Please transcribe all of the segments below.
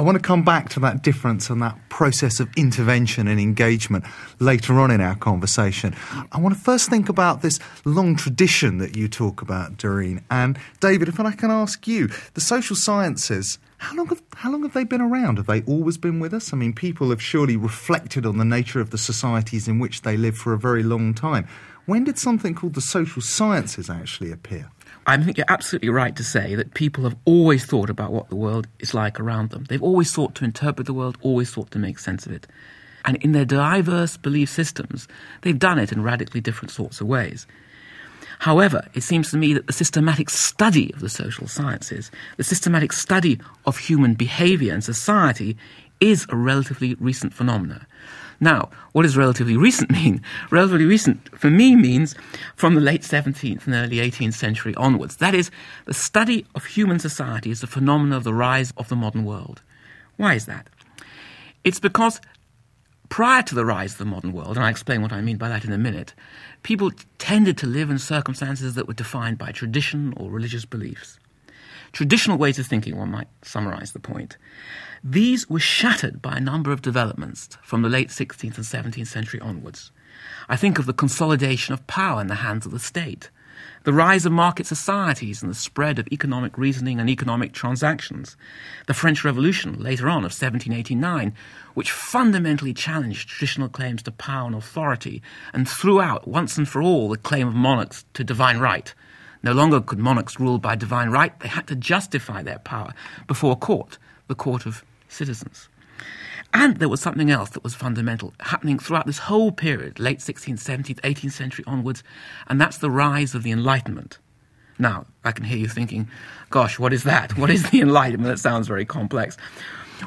I want to come back to that difference and that process of intervention and engagement later on in our conversation. I want to first think about this long tradition that you talk about, Doreen. And David, if I can ask you, the social sciences. How long, have, how long have they been around? Have they always been with us? I mean, people have surely reflected on the nature of the societies in which they live for a very long time. When did something called the social sciences actually appear? I think you're absolutely right to say that people have always thought about what the world is like around them. They've always sought to interpret the world, always sought to make sense of it. And in their diverse belief systems, they've done it in radically different sorts of ways. However, it seems to me that the systematic study of the social sciences, the systematic study of human behavior and society, is a relatively recent phenomenon. Now, what does relatively recent mean? Relatively recent, for me, means from the late 17th and early 18th century onwards. That is, the study of human society is the phenomenon of the rise of the modern world. Why is that? It's because prior to the rise of the modern world, and I'll explain what I mean by that in a minute, people tended to live in circumstances that were defined by tradition or religious beliefs. Traditional ways of thinking, one might summarize the point. These were shattered by a number of developments from the late 16th and 17th century onwards. I think of the consolidation of power in the hands of the state, the rise of market societies and the spread of economic reasoning and economic transactions, the French Revolution later on of 1789, which fundamentally challenged traditional claims to power and authority and threw out once and for all the claim of monarchs to divine right. No longer could monarchs rule by divine right, they had to justify their power before a court, the court of citizens. And there was something else that was fundamental happening throughout this whole period, late 16th, 17th, 18th century onwards, and that's the rise of the Enlightenment. Now, I can hear you thinking, gosh, what is that? What is the Enlightenment? That sounds very complex.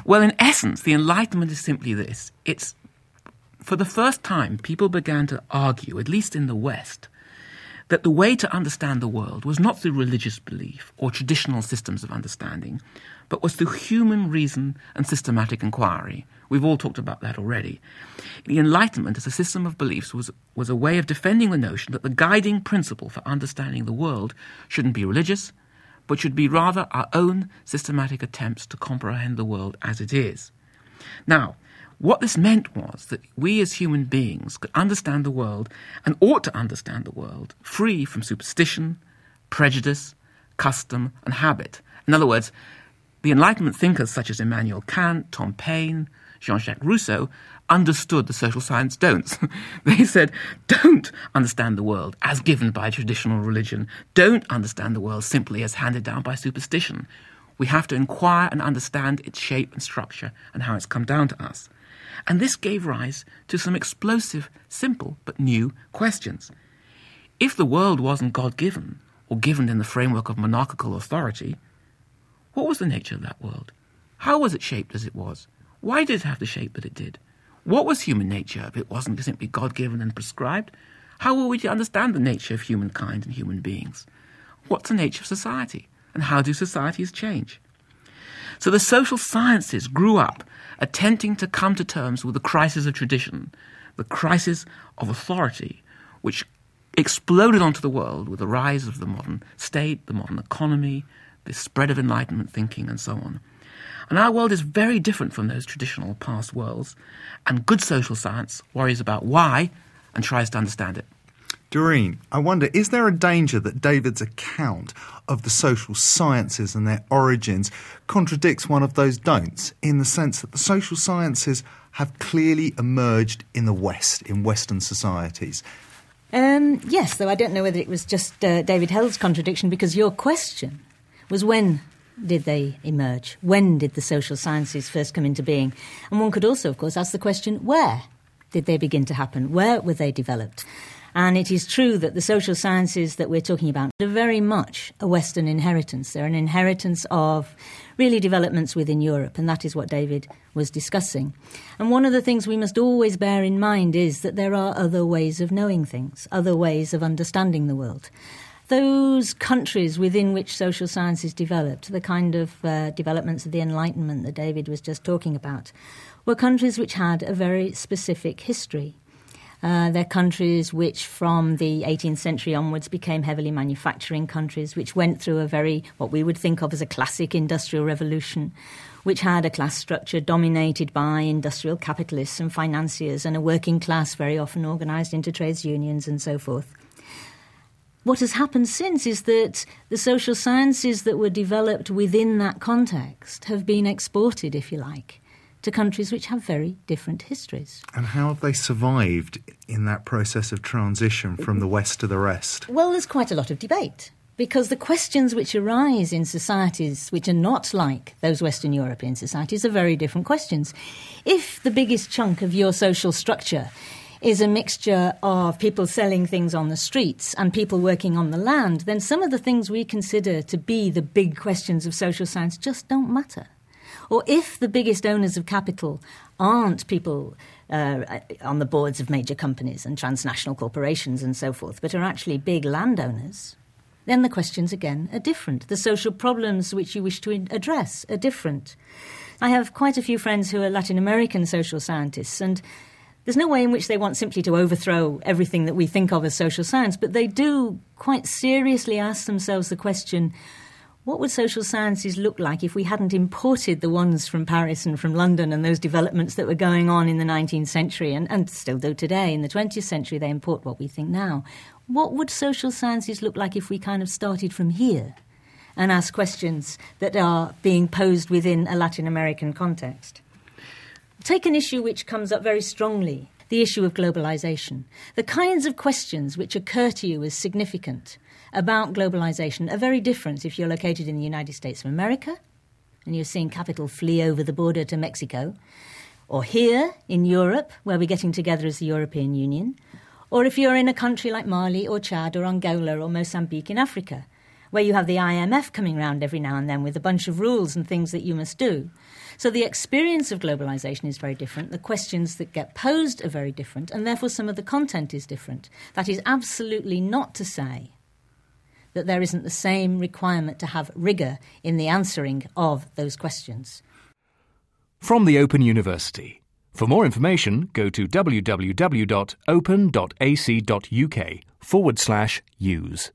Well, in essence, the Enlightenment is simply this it's for the first time, people began to argue, at least in the West, that the way to understand the world was not through religious belief or traditional systems of understanding, but was through human reason and systematic inquiry. We've all talked about that already. The Enlightenment as a system of beliefs was, was a way of defending the notion that the guiding principle for understanding the world shouldn't be religious, but should be rather our own systematic attempts to comprehend the world as it is. Now, what this meant was that we as human beings could understand the world and ought to understand the world free from superstition, prejudice, custom, and habit. In other words, the Enlightenment thinkers such as Immanuel Kant, Tom Paine, Jean Jacques Rousseau understood the social science don'ts. they said, don't understand the world as given by traditional religion. Don't understand the world simply as handed down by superstition. We have to inquire and understand its shape and structure and how it's come down to us. And this gave rise to some explosive, simple, but new questions. If the world wasn't God given, or given in the framework of monarchical authority, what was the nature of that world? How was it shaped as it was? Why did it have the shape that it did? What was human nature if it wasn't simply God given and prescribed? How were we to understand the nature of humankind and human beings? What's the nature of society? And how do societies change? So the social sciences grew up attempting to come to terms with the crisis of tradition, the crisis of authority, which exploded onto the world with the rise of the modern state, the modern economy, the spread of Enlightenment thinking, and so on. And our world is very different from those traditional past worlds, and good social science worries about why and tries to understand it. Doreen, I wonder, is there a danger that David's account of the social sciences and their origins contradicts one of those don'ts in the sense that the social sciences have clearly emerged in the West, in Western societies? Um, yes, though I don't know whether it was just uh, David Held's contradiction because your question was when did they emerge? When did the social sciences first come into being? And one could also, of course, ask the question where did they begin to happen? Where were they developed? And it is true that the social sciences that we're talking about are very much a Western inheritance. They're an inheritance of really developments within Europe, and that is what David was discussing. And one of the things we must always bear in mind is that there are other ways of knowing things, other ways of understanding the world those countries within which social sciences developed, the kind of uh, developments of the Enlightenment that David was just talking about, were countries which had a very specific history. Uh, they're countries which, from the 18th century onwards, became heavily manufacturing countries, which went through a very, what we would think of as a classic industrial revolution, which had a class structure dominated by industrial capitalists and financiers and a working class very often organised into trades unions and so forth. What has happened since is that the social sciences that were developed within that context have been exported, if you like, to countries which have very different histories. And how have they survived in that process of transition from the West to the rest? Well, there's quite a lot of debate because the questions which arise in societies which are not like those Western European societies are very different questions. If the biggest chunk of your social structure is a mixture of people selling things on the streets and people working on the land, then some of the things we consider to be the big questions of social science just don't matter. Or if the biggest owners of capital aren't people uh, on the boards of major companies and transnational corporations and so forth, but are actually big landowners, then the questions again are different. The social problems which you wish to address are different. I have quite a few friends who are Latin American social scientists, and there's no way in which they want simply to overthrow everything that we think of as social science, but they do quite seriously ask themselves the question what would social sciences look like if we hadn't imported the ones from Paris and from London and those developments that were going on in the 19th century and, and still do today? In the 20th century, they import what we think now. What would social sciences look like if we kind of started from here and ask questions that are being posed within a Latin American context? Take an issue which comes up very strongly the issue of globalization. The kinds of questions which occur to you as significant about globalization are very different if you're located in the United States of America and you're seeing capital flee over the border to Mexico, or here in Europe, where we're getting together as the European Union, or if you're in a country like Mali or Chad or Angola or Mozambique in Africa, where you have the IMF coming round every now and then with a bunch of rules and things that you must do. So the experience of globalization is very different. The questions that get posed are very different, and therefore some of the content is different. That is absolutely not to say that there isn't the same requirement to have rigour in the answering of those questions. From the Open University. For more information, go to www.open.ac.uk forward slash use.